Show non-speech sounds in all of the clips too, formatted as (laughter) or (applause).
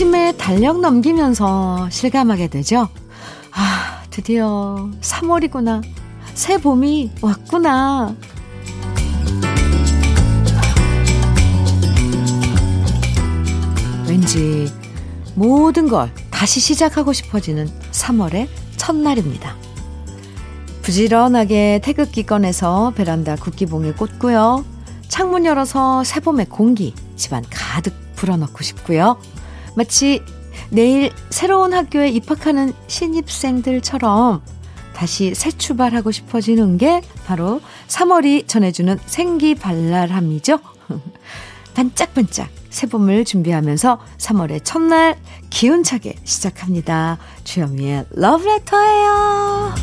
아침에 달력 넘기면서 실감하게 되죠. 아, 드디어 3월이구나. 새 봄이 왔구나. 왠지 모든 걸 다시 시작하고 싶어지는 3월의 첫날입니다. 부지런하게 태극기 꺼내서 베란다 국기봉에 꽂고요. 창문 열어서 새봄의 공기 집안 가득 불어넣고 싶고요. 마치 내일 새로운 학교에 입학하는 신입생들처럼 다시 새 출발하고 싶어지는 게 바로 3월이 전해주는 생기발랄함이죠. (laughs) 반짝반짝 새봄을 준비하면서 3월의 첫날 기운차게 시작합니다. 주현미의 러브레터예요.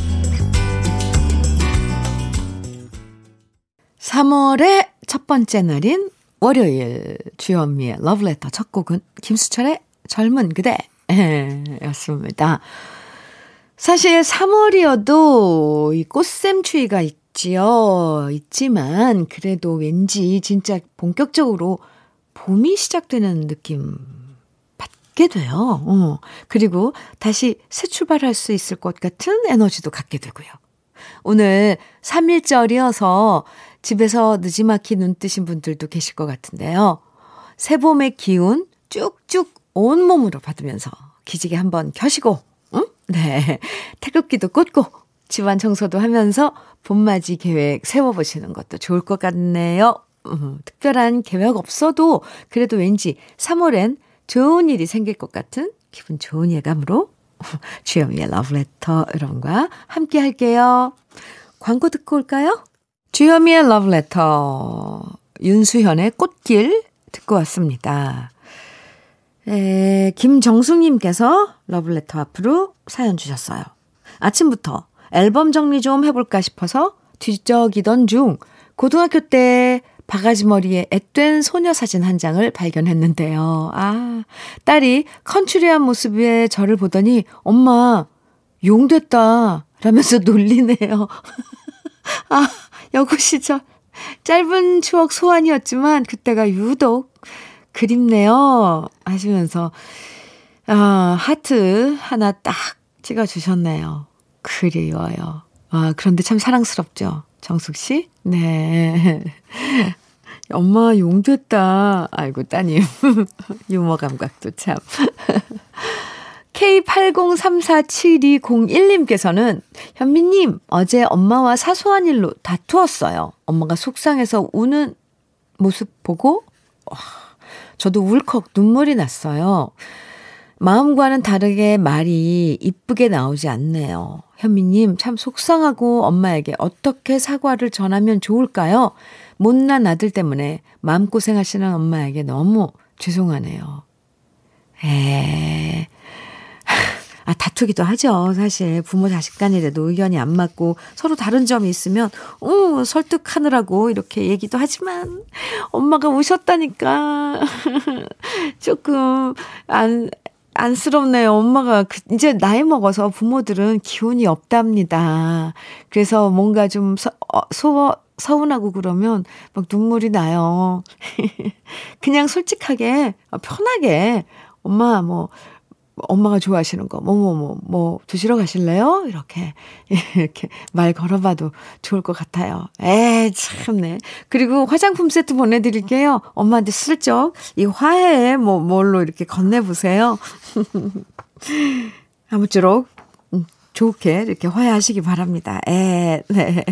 3월의 첫 번째 날인 월요일 주현미의 러브레터 첫 곡은 김수철의 젊은 그대 였습니다. 사실 3월이어도 이 꽃샘추위가 있지요. 있지만 그래도 왠지 진짜 본격적으로 봄이 시작되는 느낌 받게 돼요. 어. 그리고 다시 새 출발할 수 있을 것 같은 에너지도 갖게 되고요. 오늘 3일절이어서 집에서 느지막이 눈 뜨신 분들도 계실 것 같은데요. 새봄의 기운 쭉쭉 온몸으로 받으면서 기지개 한번 켜시고, 응? 네. 태극기도 꽂고, 집안 청소도 하면서 봄맞이 계획 세워보시는 것도 좋을 것 같네요. 음, 특별한 계획 없어도 그래도 왠지 3월엔 좋은 일이 생길 것 같은 기분 좋은 예감으로 (laughs) 주현미의 러브레터 여러분과 함께 할게요. 광고 듣고 올까요? 주현미의 러브레터 윤수현의 꽃길 듣고 왔습니다. 에, 김정숙님께서 러브레터 앞으로 사연 주셨어요. 아침부터 앨범 정리 좀 해볼까 싶어서 뒤적이던 중 고등학교 때 바가지 머리에 앳된 소녀 사진 한 장을 발견했는데요. 아, 딸이 컨츄리한 모습에 저를 보더니 엄마 용 됐다 라면서 (laughs) 놀리네요. (laughs) 아, 여고 시절 짧은 추억 소환이었지만 그때가 유독 그립네요. 하시면서 아, 하트 하나 딱 찍어 주셨네요. 그리워요. 아, 그런데 참 사랑스럽죠. 정숙 씨? 네. (laughs) 엄마 용 됐다. 아이고, 따님. (laughs) 유머 감각도 참. (laughs) K80347201님께서는 현미님, 어제 엄마와 사소한 일로 다투었어요. 엄마가 속상해서 우는 모습 보고, 와, 저도 울컥 눈물이 났어요. 마음과는 다르게 말이 이쁘게 나오지 않네요. 현미님, 참 속상하고 엄마에게 어떻게 사과를 전하면 좋을까요? 못난 아들 때문에 마음고생하시는 엄마에게 너무 죄송하네요. 에, 아, 다투기도 하죠. 사실 부모 자식 간이라도 의견이 안 맞고 서로 다른 점이 있으면, 어, 설득하느라고 이렇게 얘기도 하지만, 엄마가 우셨다니까. (laughs) 조금, 안, 안쓰럽네요. 엄마가 그, 이제 나이 먹어서 부모들은 기운이 없답니다. 그래서 뭔가 좀 서, 어, 소, 서운하고 그러면 막 눈물이 나요. (laughs) 그냥 솔직하게, 편하게, 엄마, 뭐, 엄마가 좋아하시는 거, 뭐, 뭐, 뭐, 뭐, 드시러 가실래요? 이렇게, (laughs) 이렇게 말 걸어봐도 좋을 것 같아요. 에 참네. 그리고 화장품 세트 보내드릴게요. 엄마한테 슬쩍 이 화해에 뭐, 뭘로 이렇게 건네보세요. (laughs) 아무쪼록, 음, 좋게 이렇게 화해하시기 바랍니다. 에, 네.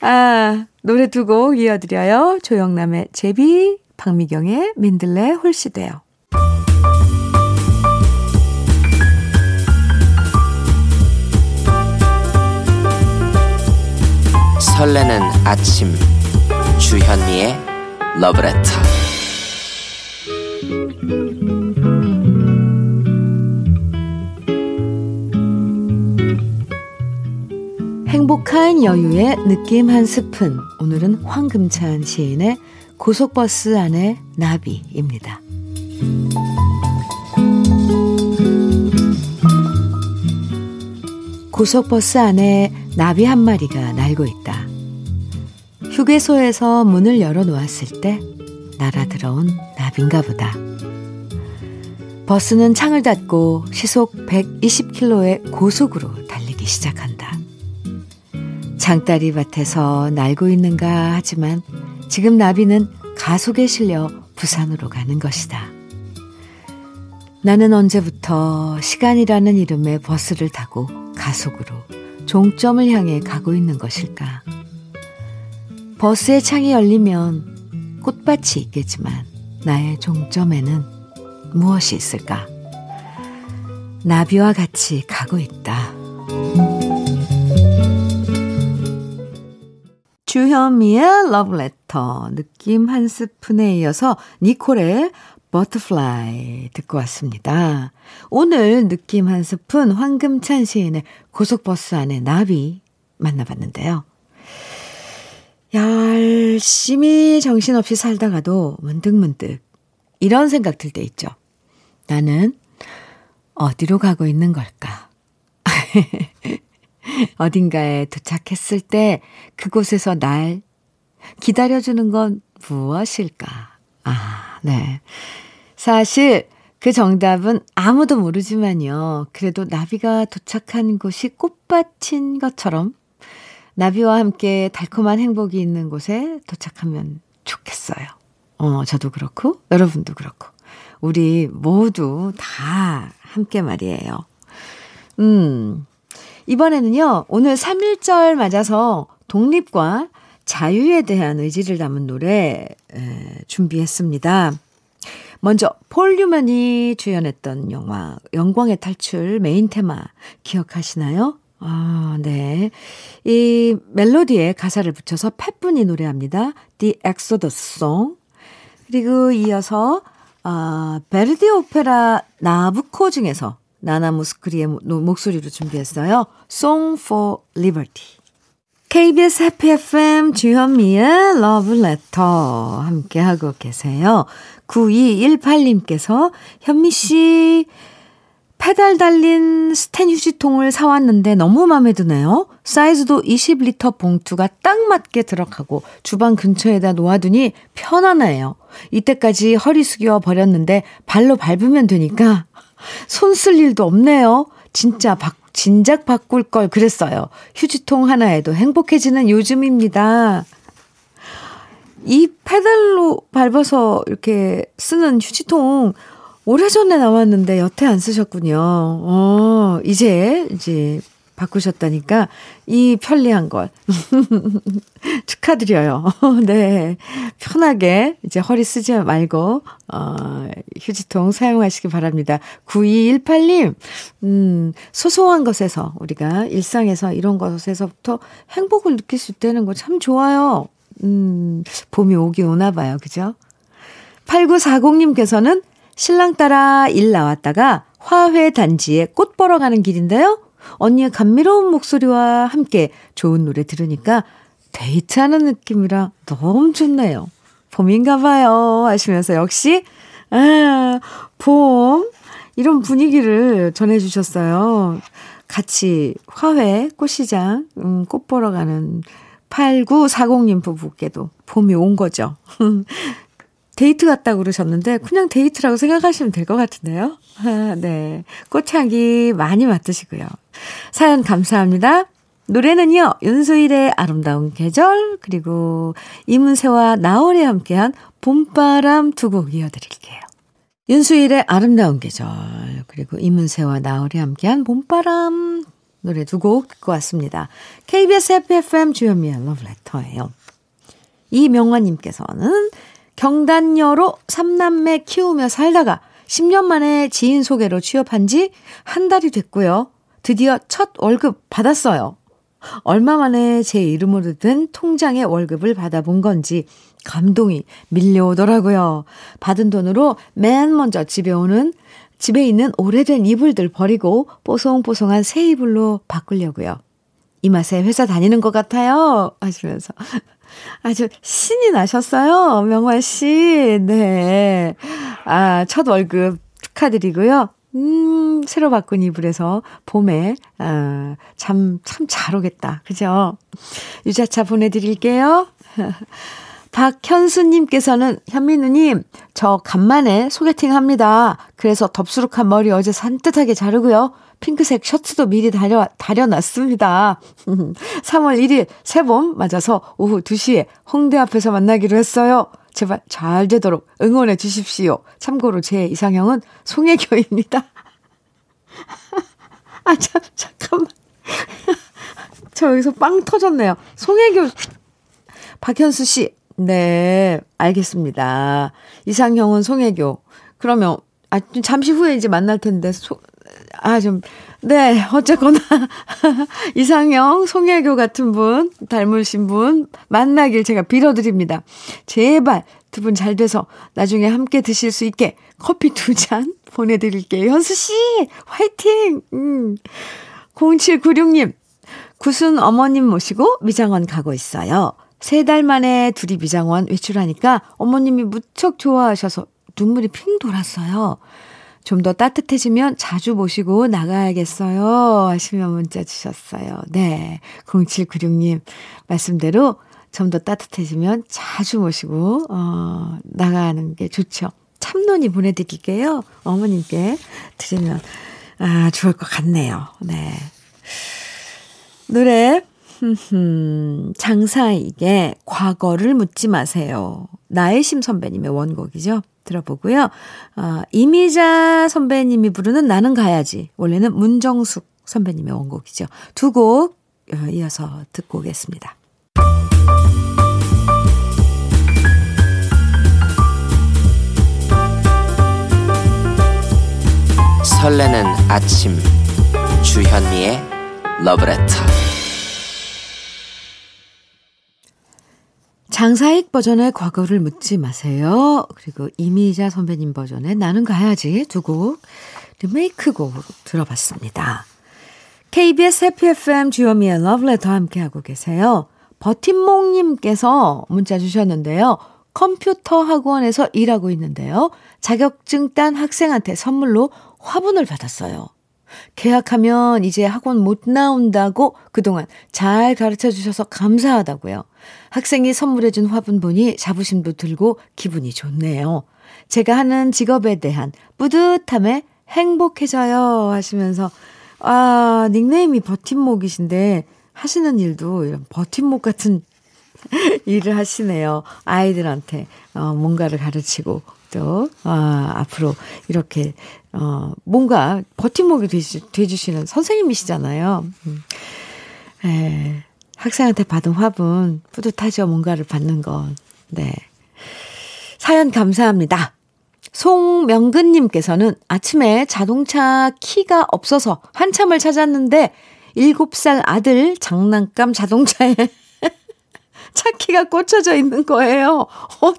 아, 노래 두 곡 이어드려요. 조영남의 제비, 박미경의 민들레 홀시돼요. 설레는 아침 주현미의 러브레터 행복한 여유의 느낌 한 스푼 오늘은 황금찬 시인의 고속버스 안의 나비입니다. 고속버스 안에 나비 한 마리가 날고 있다. 휴게소에서 문을 열어 놓았을 때 날아 들어온 나비인가 보다. 버스는 창을 닫고 시속 120km의 고속으로 달리기 시작한다. 장다리 밭에서 날고 있는가 하지만 지금 나비는 가속에 실려 부산으로 가는 것이다. 나는 언제부터 시간이라는 이름의 버스를 타고 가속으로 종점을 향해 가고 있는 것일까? 버스의 창이 열리면 꽃밭이 있겠지만 나의 종점에는 무엇이 있을까? 나비와 같이 가고 있다. 주현미의 러브레터 느낌 한 스푼에 이어서 니콜의 Butterfly 듣고 왔습니다. 오늘 느낌 한 스푼 황금찬 시인의 고속버스 안에 나비 만나봤는데요. 열심히 정신없이 살다가도 문득문득 이런 생각 들 때 있죠. 나는 어디로 가고 있는 걸까? (laughs) 어딘가에 도착했을 때 그곳에서 날 기다려주는 건 무엇일까? 아, 네. 사실 그 정답은 아무도 모르지만요. 그래도 나비가 도착한 곳이 꽃밭인 것처럼 나비와 함께 달콤한 행복이 있는 곳에 도착하면 좋겠어요. 어, 저도 그렇고, 여러분도 그렇고, 우리 모두 다 함께 말이에요. 음, 이번에는요, 오늘 3.1절 맞아서 독립과 자유에 대한 의지를 담은 노래 에, 준비했습니다. 먼저 폴 뉴만이 주연했던 영화 영광의 탈출 메인 테마 기억하시나요? 아, 네. 이 멜로디에 가사를 붙여서 팻 분이 노래합니다. The Exodus Song. 그리고 이어서 아, 베르디 오페라 나부코 중에서 나나 무스크리의 목소리로 준비했어요. Song for Liberty. KBS 해피 FM 주현미의 러브레터 함께하고 계세요. 9218님께서 현미씨 페달 달린 스텐 휴지통을 사왔는데 너무 마음에 드네요. 사이즈도 20리터 봉투가 딱 맞게 들어가고 주방 근처에다 놓아두니 편안해요. 이때까지 허리 숙여 버렸는데 발로 밟으면 되니까 손 쓸 일도 없네요. 진짜 바, 진작 바꿀 걸 그랬어요. 휴지통 하나에도 행복해지는 요즘입니다. 이 페달로 밟아서 이렇게 쓰는 휴지통 오래전에 나왔는데 여태 안 쓰셨군요. 어, 이제, 이제 바꾸셨다니까 이 편리한 걸. (laughs) 축하드려요. (laughs) 네. 편하게 이제 허리 쓰지 말고, 어, 휴지통 사용하시기 바랍니다. 9218님, 음, 소소한 것에서 우리가 일상에서 이런 것에서부터 행복을 느낄 수 있다는 거 참 좋아요. 음, 봄이 오긴 오나 봐요. 그죠? 8940님께서는 신랑 따라 일 나왔다가 화훼 단지에 꽃 보러 가는 길인데요. 언니의 감미로운 목소리와 함께 좋은 노래 들으니까 데이트하는 느낌이라 너무 좋네요. 봄인가 봐요. 하시면서 역시, 아, 봄. 이런 분위기를 전해주셨어요. 같이 화훼 꽃시장, 음, 꽃 보러 가는 8940님 부부께도 봄이 온 거죠. (laughs) 데이트 같다고 그러셨는데 그냥 데이트라고 생각하시면 될 것 같은데요. 아, 네. 꽃향기 많이 맡으시고요. 사연 감사합니다. 노래는요, 윤수일의 아름다운 계절, 그리고 이문세와 나월이 함께한 봄바람 두 곡 이어드릴게요. 윤수일의 아름다운 계절, 그리고 이문세와 나월이 함께한 봄바람 노래 두 곡 듣고 왔습니다. KBS FFM 주현미의 러브레터예요. 이명화님께서는 경단녀로 삼남매 키우며 살다가 10년 만에 지인 소개로 취업한 지 한 달이 됐고요. 드디어 첫 월급 받았어요. 얼마 만에 제 이름으로 든 통장에 월급을 받아본 건지 감동이 밀려오더라고요. 받은 돈으로 맨 먼저 집에 오는 집에 있는 오래된 이불들 버리고 뽀송뽀송한 새 이불로 바꾸려고요. 이 맛에 회사 다니는 것 같아요. 하시면서 아주 신이 나셨어요. 명환 씨. 네. 아, 첫 월급 축하드리고요. 음, 새로 바꾼 이불에서 봄에, 아, 참, 참잘 오겠다. 그죠? 유자차 보내드릴게요. (laughs) 박현수님께서는 현민우님, 저 간만에 소개팅 합니다. 그래서 덥수룩한 머리 어제 산뜻하게 자르고요. 핑크색 셔츠도 미리 다려, 다려놨습니다. 3월 (laughs) 1일 새봄 맞아서 오후 2시에 홍대 앞에서 만나기로 했어요. 제발 잘 되도록 응원해 주십시오. 참고로 제 이상형은 송혜교입니다. (laughs) 아, 참, 잠깐만. (laughs) 저 여기서 빵 터졌네요. 송혜교, 박현수 씨. 네, 알겠습니다. 이상형은 송혜교. 그러면, 아, 잠시 후에 이제 만날 텐데, 소, 아, 좀, 네, 어쨌거나, (laughs) 이상형, 송혜교 같은 분, 닮으신 분, 만나길 제가 빌어드립니다. 제발, 두 분 잘 돼서 나중에 함께 드실 수 있게 커피 두 잔 (laughs) 보내드릴게요. 현수씨, 화이팅! 음. 0796님, 구순 어머님 모시고 미장원 가고 있어요. 세 달 만에 둘이 미장원 외출하니까 어머님이 무척 좋아하셔서 눈물이 핑 돌았어요. 좀 더 따뜻해지면 자주 모시고 나가야겠어요. 하시며 문자 주셨어요. 네. 0796님, 말씀대로 좀 더 따뜻해지면 자주 모시고, 어, 나가는 게 좋죠. 참론이 보내드릴게요. 어머님께 드리면, 아, 좋을 것 같네요. 네. 노래, 장사에게 과거를 묻지 마세요. 나의심 선배님의 원곡이죠. 들어보고요. 어, 이미자 선배님이 부르는 나는 가야지. 원래는 문정숙 선배님의 원곡이죠. 두 곡 이어서 듣고 오겠습니다. 설레는 아침 주현미의 러브레터 장사익 버전의 과거를 묻지 마세요. 그리고 이미자 선배님 버전의 나는 가야지 두 곡 리메이크 곡으로 들어봤습니다. KBS 해피 FM 주현미의 러브레터 함께하고 계세요. 버팀목님께서 문자 주셨는데요. 컴퓨터 학원에서 일하고 있는데요. 자격증 딴 학생한테 선물로 화분을 받았어요. 계약하면 이제 학원 못 나온다고 그동안 잘 가르쳐 주셔서 감사하다고요. 학생이 선물해준 화분 보니 자부심도 들고 기분이 좋네요. 제가 하는 직업에 대한 뿌듯함에 행복해져요 하시면서 아 닉네임이 버팀목이신데 하시는 일도 이런 버팀목 같은 (laughs) 일을 하시네요. 아이들한테 어, 뭔가를 가르치고 또 아, 앞으로 이렇게 어, 뭔가 버팀목이 되주, 돼주시는 선생님이시잖아요. 음. 에, 학생한테 받은 화분 뿌듯하죠. 뭔가를 받는 건. 네. 사연 감사합니다. 송명근님께서는 아침에 자동차 키가 없어서 한참을 찾았는데 7살 아들 장난감 자동차에 (laughs) 차키가 꽂혀져 있는 거예요. 어,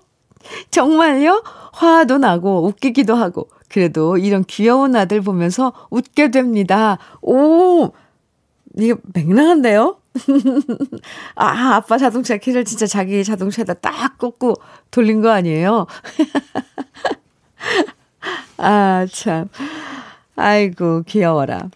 정말요? 화도 나고 웃기기도 하고 그래도 이런 귀여운 아들 보면서 웃게 됩니다. 오, 이게 맹랑한데요? (laughs) 아, 아빠 자동차 키를 진짜 자기 자동차에다 딱 꽂고 돌린 거 아니에요? (laughs) 아, 참. 아이고, 귀여워라.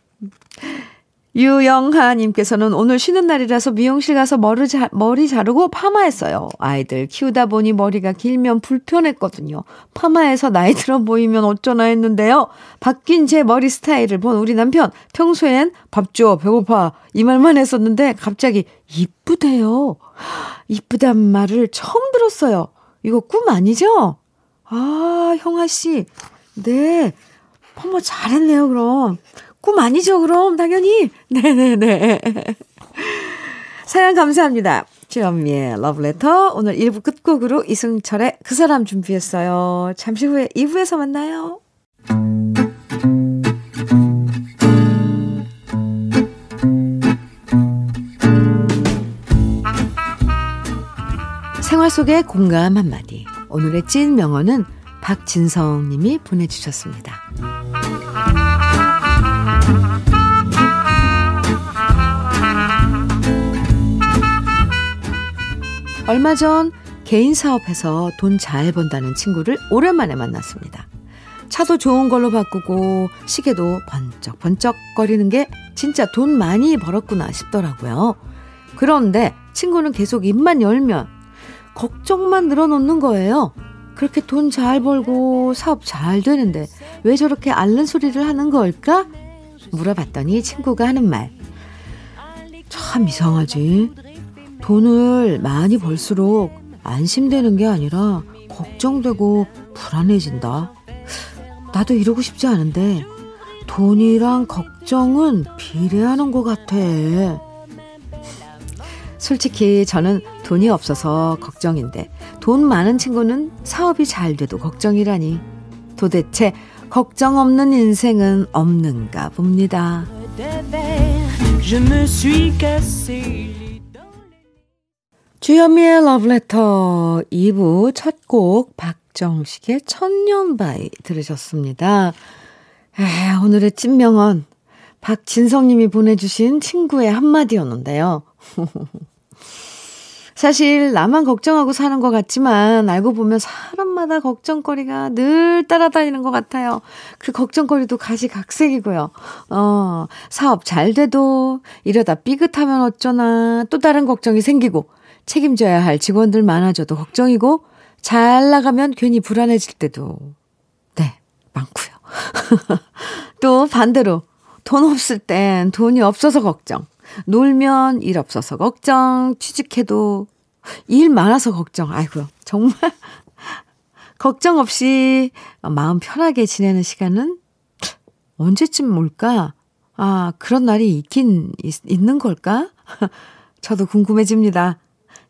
유영하님께서는 오늘 쉬는 날이라서 미용실 가서 머리, 자, 머리 자르고 파마했어요. 아이들 키우다 보니 머리가 길면 불편했거든요. 파마해서 나이 들어 보이면 어쩌나 했는데요. 바뀐 제 머리 스타일을 본 우리 남편. 평소엔 밥 줘, 배고파. 이 말만 했었는데 갑자기 이쁘대요. 이쁘단 말을 처음 들었어요. 이거 꿈 아니죠? 아, 형아씨. 네. 파마 잘했네요, 그럼. 꿈 아니죠, 그럼, 당연히. (laughs) 네네네. 사연 감사합니다. 주현미의 러브레터. 오늘 1부 끝곡으로 이승철의 그 사람 준비했어요. 잠시 후에 2부에서 만나요. 생활 속의 공감 한마디. 오늘의 찐 명언은 박진성 님이 보내주셨습니다. 얼마 전 개인 사업해서 돈 잘 번다는 친구를 오랜만에 만났습니다. 차도 좋은 걸로 바꾸고 시계도 번쩍번쩍 거리는 게 진짜 돈 많이 벌었구나 싶더라고요. 그런데 친구는 계속 입만 열면 걱정만 늘어놓는 거예요. 그렇게 돈 잘 벌고 사업 잘 되는데 왜 저렇게 앓는 소리를 하는 걸까? 물어봤더니 친구가 하는 말. 참 이상하지. 돈을 많이 벌수록 안심되는 게 아니라 걱정되고 불안해진다. 나도 이러고 싶지 않은데 돈이랑 걱정은 비례하는 것 같아. 솔직히 저는 돈이 없어서 걱정인데 돈 많은 친구는 사업이 잘 돼도 걱정이라니. 도대체 걱정 없는 인생은 없는가 봅니다. 주현미의 러브레터 2부 첫 곡 박정식의 천년바위 들으셨습니다. 에, 오늘의 찐명언 박진성님이 보내주신 친구의 한마디였는데요. (laughs) 사실 나만 걱정하고 사는 것 같지만 알고 보면 사람마다 걱정거리가 늘 따라다니는 것 같아요. 그 걱정거리도 가시각색이고요. 어, 사업 잘 돼도 이러다 삐끗하면 어쩌나 또 다른 걱정이 생기고 책임져야 할 직원들 많아져도 걱정이고 잘 나가면 괜히 불안해질 때도 네, 많고요. (laughs) 또 반대로 돈 없을 땐 돈이 없어서 걱정. 놀면 일 없어서 걱정, 취직해도 일 많아서 걱정. 아이고, 정말 (laughs) 걱정 없이 마음 편하게 지내는 시간은 언제쯤 올까? 아, 그런 날이 있긴 있, 있는 걸까? (laughs) 저도 궁금해집니다.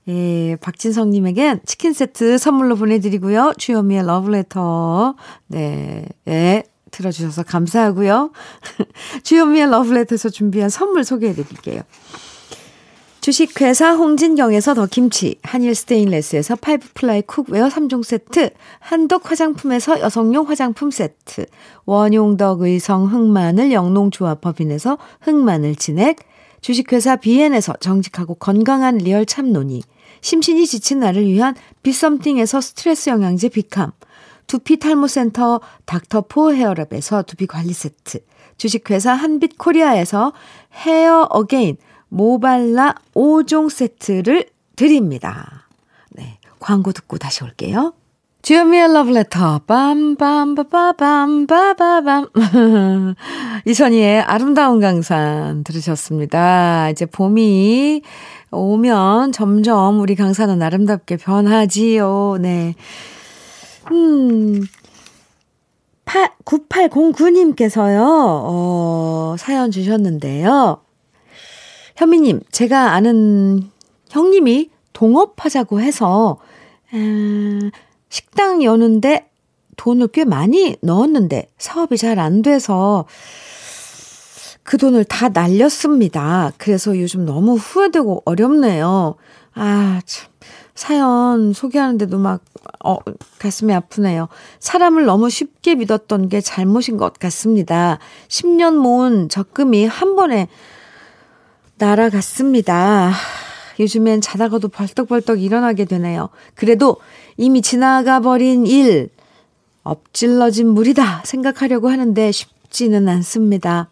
예, 박진성님에겐 치킨 세트 선물로 보내드리고요. 주현미의 러브레터. 네, 예, 들어주셔서 감사하고요. (laughs) 주현미의 러브레터에서 준비한 선물 소개해드릴게요. 주식 회사 홍진경에서 더 김치, 한일 스테인레스에서 five ply cookware 3종 세트, 한독 화장품에서 여성용 화장품 세트, 원용덕 의성 흑마늘 영농조합 법인에서 흑마늘 진액, 주식회사 비엔에서 정직하고 건강한 real 참노니, 심신이 지친 나를 위한 비썸띵에서 스트레스 영양제 비캄, 두피 탈모센터 닥터포 헤어랩에서 두피 관리 세트, 주식회사 한빛 코리아에서 헤어 어게인, 모발라 5종 세트를 드립니다. 네. 광고 듣고 다시 올게요. 주현미의 러브레터, 빰빰빠밤빠바밤. (laughs) 이선희의 아름다운 강산 들으셨습니다. 이제 봄이 오면 점점 우리 강산은 아름답게 변하지요. 네. 음, 9809님께서요, 어, 사연 주셨는데요. 현미님, 제가 아는 형님이 동업하자고 해서, 음, 식당 여는데 돈을 꽤 많이 넣었는데 사업이 잘 안 돼서 그 돈을 다 날렸습니다. 그래서 요즘 너무 후회되고 어렵네요. 아, 참. 사연 소개하는데도 막, 어, 가슴이 아프네요. 사람을 너무 쉽게 믿었던 게 잘못인 것 같습니다. 10년 모은 적금이 한 번에 날아갔습니다. 요즘엔 자다가도 벌떡벌떡 일어나게 되네요. 그래도 이미 지나가 버린 일, 엎질러진 물이다 생각하려고 하는데 쉽지는 않습니다.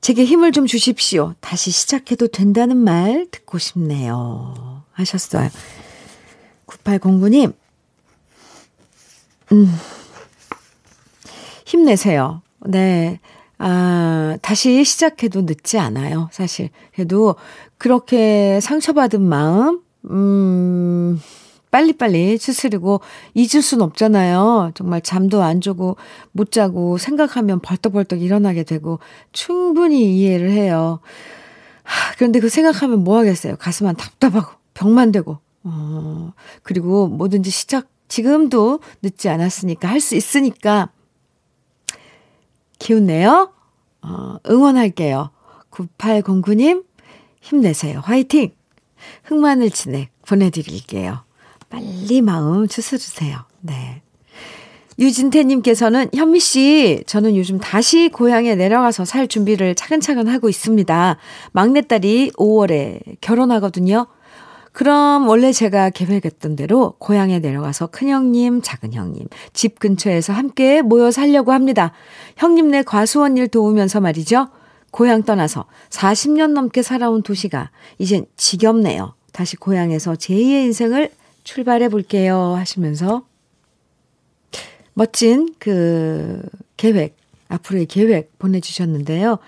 제게 힘을 좀 주십시오. 다시 시작해도 된다는 말 듣고 싶네요. 하셨어요. 9809님, 음, 힘내세요. 네. 아, 다시 시작해도 늦지 않아요, 사실. 그래도 그렇게 상처받은 마음, 음, 빨리빨리 추스리고 잊을 순 없잖아요. 정말 잠도 안 자고 못 자고 생각하면 벌떡벌떡 일어나게 되고 충분히 이해를 해요. 하, 그런데 그 생각하면 뭐 하겠어요. 가슴만 답답하고 병만 되고. 어, 그리고 뭐든지 시작 지금도 늦지 않았으니까 할 수 있으니까 기운 내요. 어, 응원할게요. 9809님, 힘내세요. 화이팅! 흑마늘 진액 보내드릴게요. 빨리 마음 추스르세요. 네. 유진태님께서는 현미 씨, 저는 요즘 다시 고향에 내려가서 살 준비를 차근차근 하고 있습니다. 막내딸이 5월에 결혼하거든요. 그럼 원래 제가 계획했던 대로 고향에 내려가서 큰형님, 작은형님, 집 근처에서 함께 모여 살려고 합니다. 형님네 과수원 일 도우면서 말이죠. 고향 떠나서 40년 넘게 살아온 도시가 이젠 지겹네요. 다시 고향에서 제2의 인생을 출발해 볼게요. 하시면서 멋진 그 계획, 앞으로의 계획 보내주셨는데요.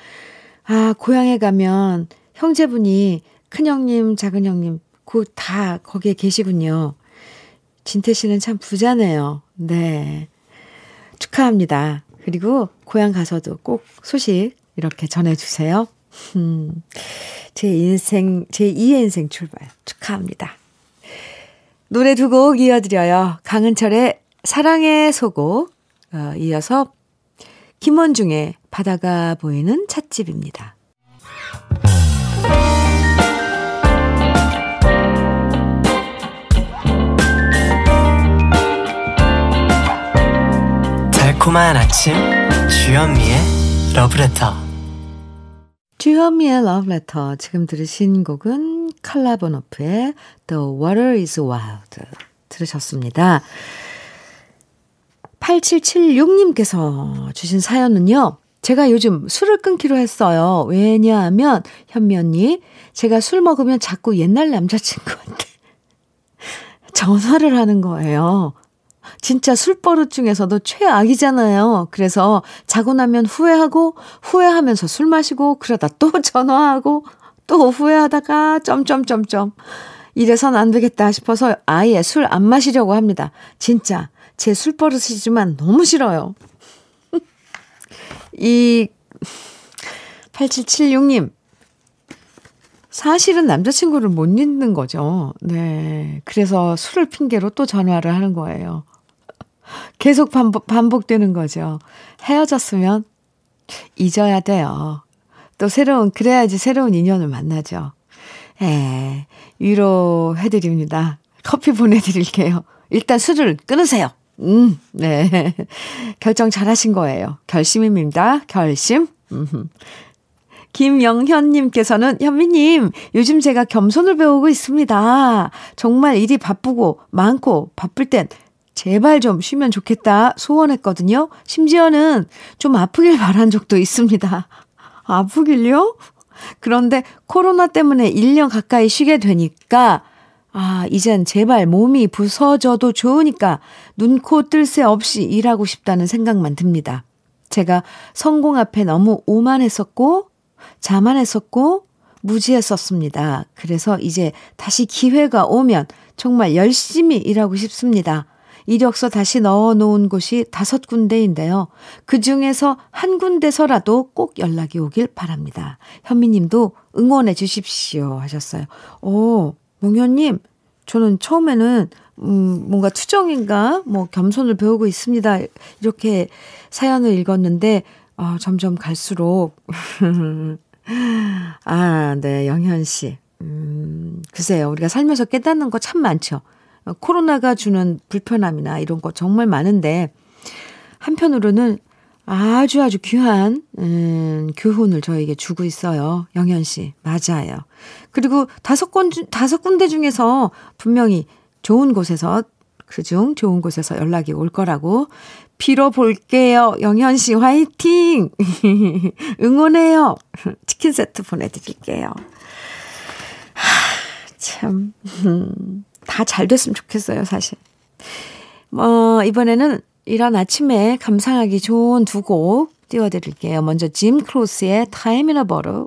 아, 고향에 가면 형제분이 큰형님, 작은형님, 그 다 거기에 계시군요. 진태 씨는 참 부자네요. 네. 축하합니다. 그리고 고향 가서도 꼭 소식 이렇게 전해주세요. 음, 제 인생, 제 2의 인생 출발 축하합니다. 노래 두 곡 이어드려요. 강은철의 사랑의 소곡, 어, 이어서 김원중의 바다가 보이는 찻집입니다. 달콤한 아침 주현미의 러브레터 주현미의 러브레터 지금 들으신 곡은 칼라보노프의 The Water is Wild 들으셨습니다. 8776님께서 주신 사연은요. 제가 요즘 술을 끊기로 했어요. 왜냐하면 현미 언니 제가 술 먹으면 자꾸 옛날 남자친구한테 (laughs) 전화를 하는 거예요. 진짜 술버릇 중에서도 최악이잖아요. 그래서 자고 나면 후회하고 후회하면서 술 마시고 그러다 또 (laughs) 전화하고 또 후회하다가 점점점점 이래선 안 되겠다 싶어서 아예 술 안 마시려고 합니다. 진짜 제 술 버릇이지만 너무 싫어요. (laughs) 이 8776님 사실은 남자친구를 못 잊는 거죠. 네. 그래서 술을 핑계로 또 전화를 하는 거예요. 계속 반복, 반복되는 거죠. 헤어졌으면 잊어야 돼요. 또 새로운, 그래야지 새로운 인연을 만나죠. 에, 위로해드립니다. 커피 보내드릴게요. 일단 술을 끊으세요. 음, 네. 결정 잘 하신 거예요. 결심입니다. 결심. 음. 김영현님께서는 현미님, 요즘 제가 겸손을 배우고 있습니다. 정말 일이 바쁘고 많고 바쁠 땐 제발 좀 쉬면 좋겠다 소원했거든요. 심지어는 좀 아프길 바란 적도 있습니다. 아프길요? 그런데 코로나 때문에 1년 가까이 쉬게 되니까 아, 이젠 제발 몸이 부서져도 좋으니까 눈코 뜰 새 없이 일하고 싶다는 생각만 듭니다. 제가 성공 앞에 너무 오만했었고, 자만했었고, 무지했었습니다. 그래서 이제 다시 기회가 오면 정말 열심히 일하고 싶습니다. 이력서 다시 넣어 놓은 곳이 다섯 군데인데요. 그 중에서 한 군데서라도 꼭 연락이 오길 바랍니다. 현미 님도 응원해 주십시오. 하셨어요. 오, 몽현님, 저는 처음에는, 음, 뭔가 투정인가, 뭐, 겸손을 배우고 있습니다. 이렇게 사연을 읽었는데, 아, 점점 갈수록, (laughs) 아, 네, 영현 씨. 음, 글쎄요. 우리가 살면서 깨닫는 거 참 많죠. 코로나가 주는 불편함이나 이런 거 정말 많은데, 한편으로는 아주 아주 귀한 음, 교훈을 저에게 주고 있어요. 영현 씨. 맞아요. 그리고 다섯 건 다섯 군데 중에서 분명히 좋은 곳에서 그중 좋은 곳에서 연락이 올 거라고 빌어 볼게요. 영현 씨 화이팅. (laughs) 응원해요. (laughs) 치킨 세트 보내 드릴게요. 참. 음, 다 잘 됐으면 좋겠어요, 사실. 뭐 이번에는 이런 아침에 감상하기 좋은 두 곡 띄워드릴게요. 먼저 짐 크로스의 Time in a Bottle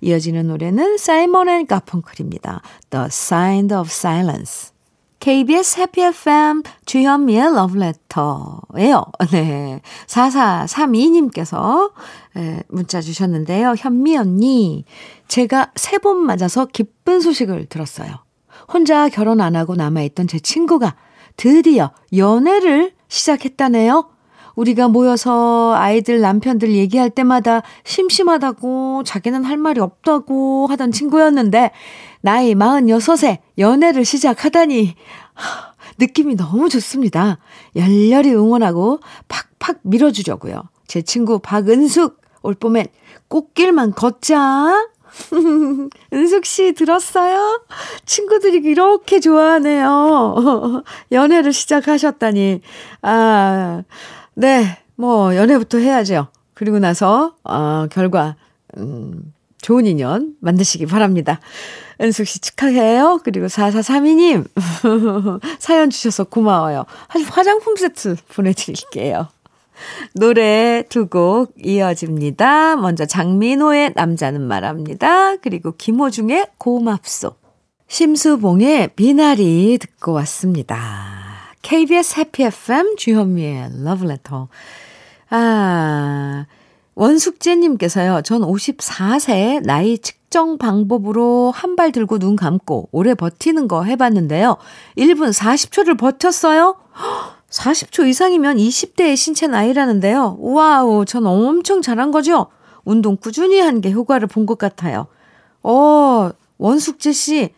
이어지는 노래는 사이먼 앤 가펑클입니다. The Sign of Silence KBS 해피 FM 주현미의 Letter예요. (laughs) 네. 4432님께서 문자 주셨는데요. 현미 언니, 제가 세 번 맞아서 기쁜 소식을 들었어요. 혼자 결혼 안 하고 남아있던 제 친구가 드디어 연애를 시작했다네요. 우리가 모여서 아이들 남편들 얘기할 때마다 심심하다고 자기는 할 말이 없다고 하던 친구였는데 나이 46에 연애를 시작하다니 느낌이 너무 좋습니다. 열렬히 응원하고 팍팍 밀어주려고요. 제 친구 박은숙 올 봄엔 꽃길만 걷자. (laughs) 은숙 씨 들었어요? 친구들이 이렇게 좋아하네요. (laughs) 연애를 시작하셨다니. 아, 네. 뭐 연애부터 해야죠. 그리고 나서 어, 결과 음, 좋은 인연 만드시기 바랍니다. 은숙 씨 축하해요. 그리고 4432님. (laughs) 사연 주셔서 고마워요. 화장품 세트 보내드릴게요. 노래 두 곡 이어집니다. 먼저 장민호의 남자는 말합니다. 그리고 김호중의 고맙소. 심수봉의 미나리 듣고 왔습니다. KBS 해피 FM 주현미의 러브레터. 아, 원숙재님께서요, 전 54세 나이 측정 방법으로 한 발 들고 눈 감고 오래 버티는 거 해봤는데요. 1분 40초를 버텼어요? 40초 이상이면 20대의 신체 나이라는데요. 와우, 전 엄청 잘한 거죠? 운동 꾸준히 한 게 효과를 본 것 같아요. 어, 원숙재 씨,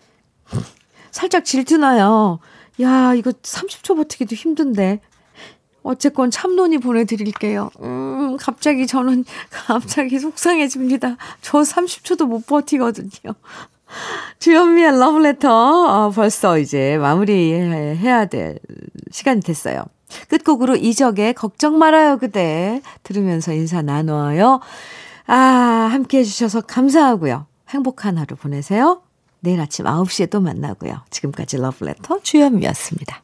살짝 질투나요. 야, 이거 30초 버티기도 힘든데. 어쨌건 참론이 보내드릴게요. 음, 갑자기 저는 갑자기 속상해집니다. 저 30초도 못 버티거든요. 주현미의 러브레터, 어, 벌써 이제 마무리해야 될 시간이 됐어요. 끝곡으로 이적의 걱정 말아요 그대 들으면서 인사 나눠요. 아, 함께 해주셔서 감사하고요. 행복한 하루 보내세요. 내일 아침 9시에 또 만나고요. 지금까지 러브레터 주현미였습니다.